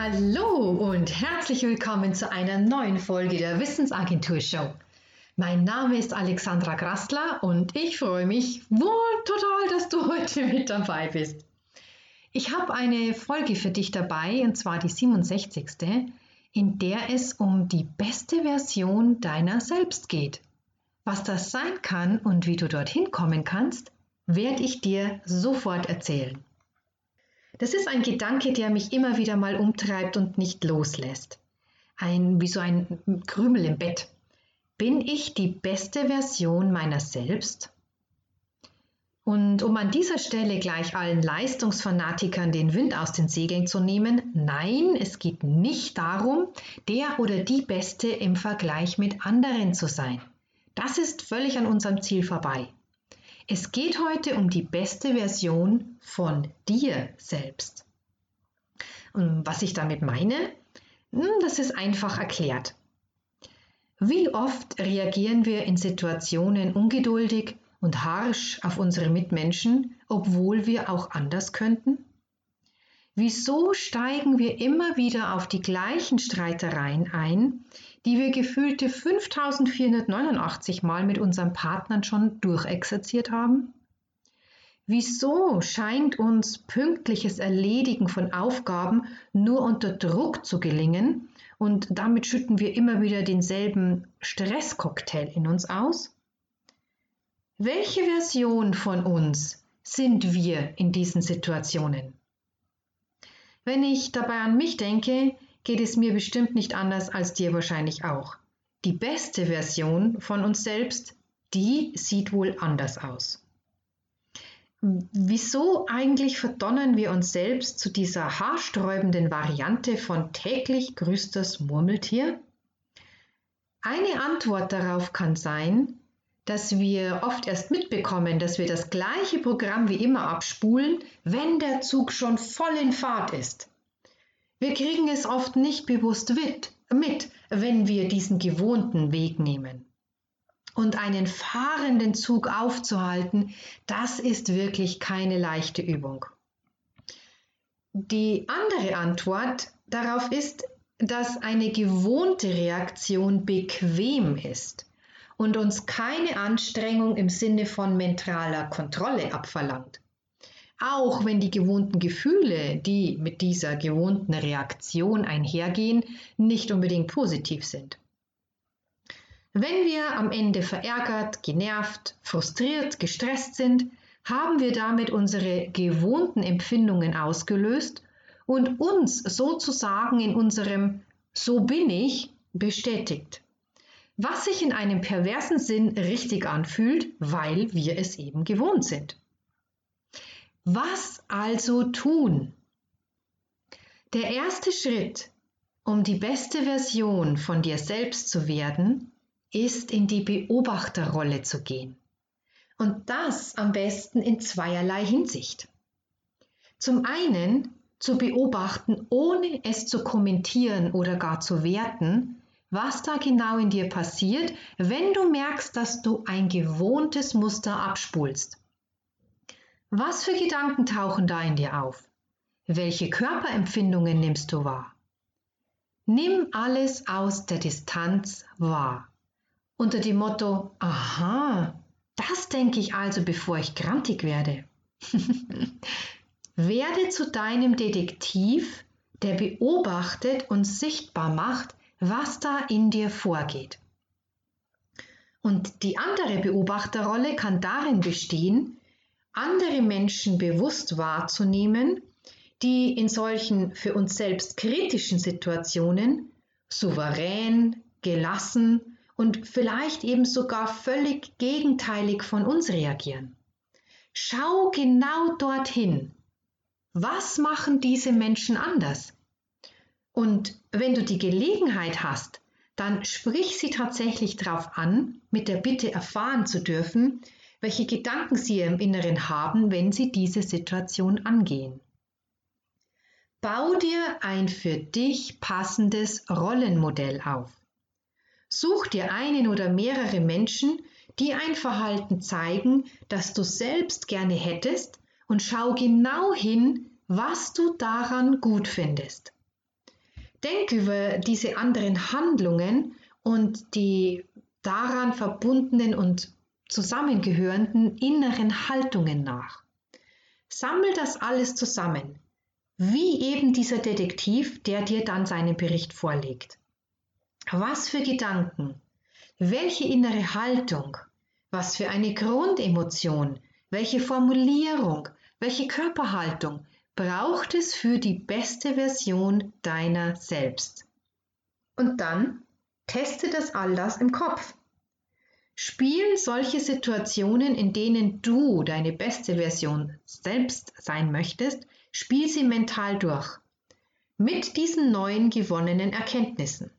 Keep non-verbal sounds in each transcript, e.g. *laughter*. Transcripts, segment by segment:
Hallo und herzlich willkommen zu einer neuen Folge der Wissensagentur Show. Mein Name ist Alexandra Grastler und ich freue mich wohl total, dass du heute mit dabei bist. Ich habe eine Folge für dich dabei, und zwar die 67., in der es um die beste Version deiner selbst geht. Was das sein kann und wie du dorthin kommen kannst, werde ich dir sofort erzählen. Das ist ein Gedanke, der mich immer wieder mal umtreibt und nicht loslässt. Ein, wie so ein Krümel im Bett. Bin ich die beste Version meiner selbst? Und um an dieser Stelle gleich allen Leistungsfanatikern den Wind aus den Segeln zu nehmen, nein, es geht nicht darum, der oder die Beste im Vergleich mit anderen zu sein. Das ist völlig an unserem Ziel vorbei. Es geht heute um die beste Version von dir selbst. Und was ich damit meine, hm, das ist einfach erklärt. Wie oft reagieren wir in Situationen ungeduldig und harsch auf unsere Mitmenschen, obwohl wir auch anders könnten? Wieso steigen wir immer wieder auf die gleichen Streitereien ein, die wir gefühlte 5489 Mal mit unseren Partnern schon durchexerziert haben? Wieso scheint uns pünktliches Erledigen von Aufgaben nur unter Druck zu gelingen und damit schütten wir immer wieder denselben Stresscocktail in uns aus? Welche Version von uns sind wir in diesen Situationen? Wenn ich dabei an mich denke, geht es mir bestimmt nicht anders als dir wahrscheinlich auch. Die beste Version von uns selbst, die sieht wohl anders aus. Wieso eigentlich verdonnern wir uns selbst zu dieser haarsträubenden Variante von täglich grüßt das Murmeltier? Eine Antwort darauf kann sein, dass wir oft erst mitbekommen, dass wir das gleiche Programm wie immer abspulen, wenn der Zug schon voll in Fahrt ist. Wir kriegen es oft nicht bewusst mit, wenn wir diesen gewohnten Weg nehmen. Und einen fahrenden Zug aufzuhalten, das ist wirklich keine leichte Übung. Die andere Antwort darauf ist, dass eine gewohnte Reaktion bequem ist und uns keine Anstrengung im Sinne von mentaler Kontrolle abverlangt. Auch wenn die gewohnten Gefühle, die mit dieser gewohnten Reaktion einhergehen, nicht unbedingt positiv sind. Wenn wir am Ende verärgert, genervt, frustriert, gestresst sind, haben wir damit unsere gewohnten Empfindungen ausgelöst und uns sozusagen in unserem So bin ich bestätigt was sich in einem perversen Sinn richtig anfühlt, weil wir es eben gewohnt sind. Was also tun? Der erste Schritt, um die beste Version von dir selbst zu werden, ist in die Beobachterrolle zu gehen. Und das am besten in zweierlei Hinsicht. Zum einen zu beobachten, ohne es zu kommentieren oder gar zu werten, was da genau in dir passiert, wenn du merkst, dass du ein gewohntes Muster abspulst. Was für Gedanken tauchen da in dir auf? Welche Körperempfindungen nimmst du wahr? Nimm alles aus der Distanz wahr. Unter dem Motto, aha, das denke ich also, bevor ich grantig werde. *laughs* werde zu deinem Detektiv, der beobachtet und sichtbar macht, was da in dir vorgeht. Und die andere Beobachterrolle kann darin bestehen, andere Menschen bewusst wahrzunehmen, die in solchen für uns selbst kritischen Situationen souverän, gelassen und vielleicht eben sogar völlig gegenteilig von uns reagieren. Schau genau dorthin. Was machen diese Menschen anders? Und wenn du die Gelegenheit hast, dann sprich sie tatsächlich darauf an, mit der Bitte erfahren zu dürfen, welche Gedanken sie im Inneren haben, wenn sie diese Situation angehen. Bau dir ein für dich passendes Rollenmodell auf. Such dir einen oder mehrere Menschen, die ein Verhalten zeigen, das du selbst gerne hättest und schau genau hin, was du daran gut findest. Denk über diese anderen Handlungen und die daran verbundenen und zusammengehörenden inneren Haltungen nach. Sammel das alles zusammen, wie eben dieser Detektiv, der dir dann seinen Bericht vorlegt. Was für Gedanken, welche innere Haltung, was für eine Grundemotion, welche Formulierung, welche Körperhaltung braucht es für die beste Version deiner selbst? Und dann teste das alles im Kopf. Spiel solche Situationen, in denen du deine beste Version selbst sein möchtest, spiel sie mental durch. Mit diesen neuen gewonnenen Erkenntnissen.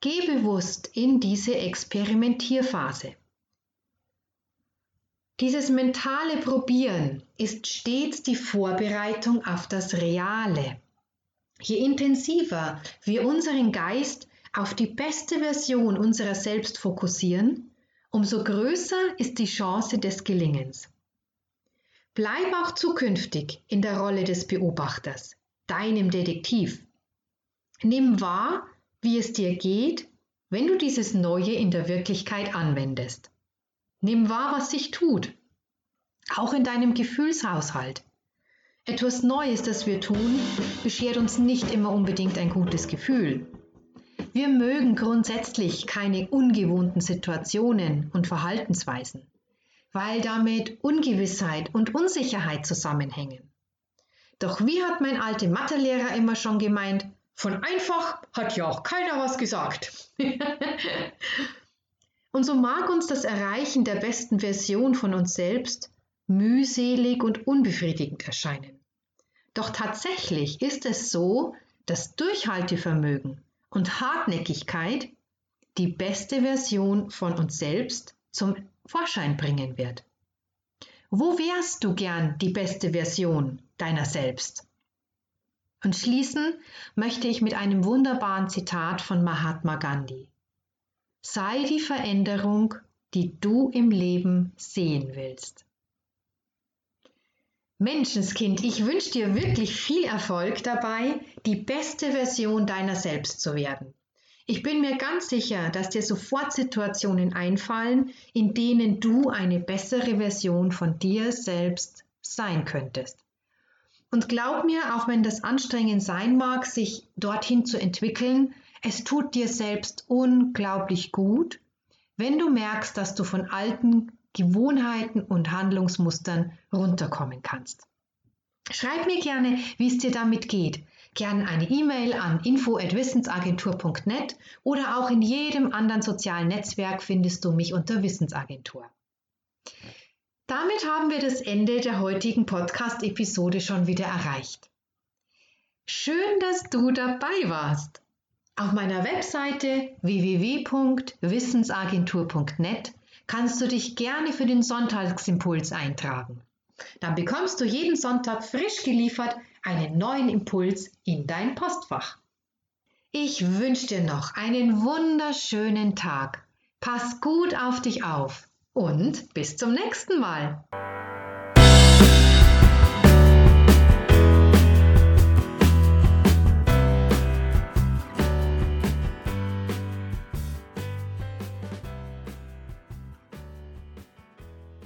Geh bewusst in diese Experimentierphase. Dieses mentale Probieren ist stets die Vorbereitung auf das Reale. Je intensiver wir unseren Geist auf die beste Version unserer selbst fokussieren, umso größer ist die Chance des Gelingens. Bleib auch zukünftig in der Rolle des Beobachters, deinem Detektiv. Nimm wahr, wie es dir geht, wenn du dieses Neue in der Wirklichkeit anwendest. Nimm wahr, was sich tut, auch in deinem Gefühlshaushalt. Etwas Neues, das wir tun, beschert uns nicht immer unbedingt ein gutes Gefühl. Wir mögen grundsätzlich keine ungewohnten Situationen und Verhaltensweisen, weil damit Ungewissheit und Unsicherheit zusammenhängen. Doch wie hat mein alter Mathelehrer immer schon gemeint, von einfach hat ja auch keiner was gesagt. *laughs* und so mag uns das Erreichen der besten Version von uns selbst mühselig und unbefriedigend erscheinen. Doch tatsächlich ist es so, dass Durchhaltevermögen und Hartnäckigkeit die beste Version von uns selbst zum Vorschein bringen wird. Wo wärst du gern die beste Version deiner selbst? Und schließen möchte ich mit einem wunderbaren Zitat von Mahatma Gandhi. Sei die Veränderung, die du im Leben sehen willst. Menschenskind, ich wünsche dir wirklich viel Erfolg dabei, die beste Version deiner selbst zu werden. Ich bin mir ganz sicher, dass dir sofort Situationen einfallen, in denen du eine bessere Version von dir selbst sein könntest. Und glaub mir, auch wenn das anstrengend sein mag, sich dorthin zu entwickeln, es tut dir selbst unglaublich gut, wenn du merkst, dass du von alten Gewohnheiten und Handlungsmustern runterkommen kannst. Schreib mir gerne, wie es dir damit geht. Gerne eine E-Mail an info@wissensagentur.net oder auch in jedem anderen sozialen Netzwerk findest du mich unter Wissensagentur. Damit haben wir das Ende der heutigen Podcast-Episode schon wieder erreicht. Schön, dass du dabei warst. Auf meiner Webseite www.wissensagentur.net kannst du dich gerne für den Sonntagsimpuls eintragen. Dann bekommst du jeden Sonntag frisch geliefert einen neuen Impuls in dein Postfach. Ich wünsche dir noch einen wunderschönen Tag. Pass gut auf dich auf und bis zum nächsten Mal.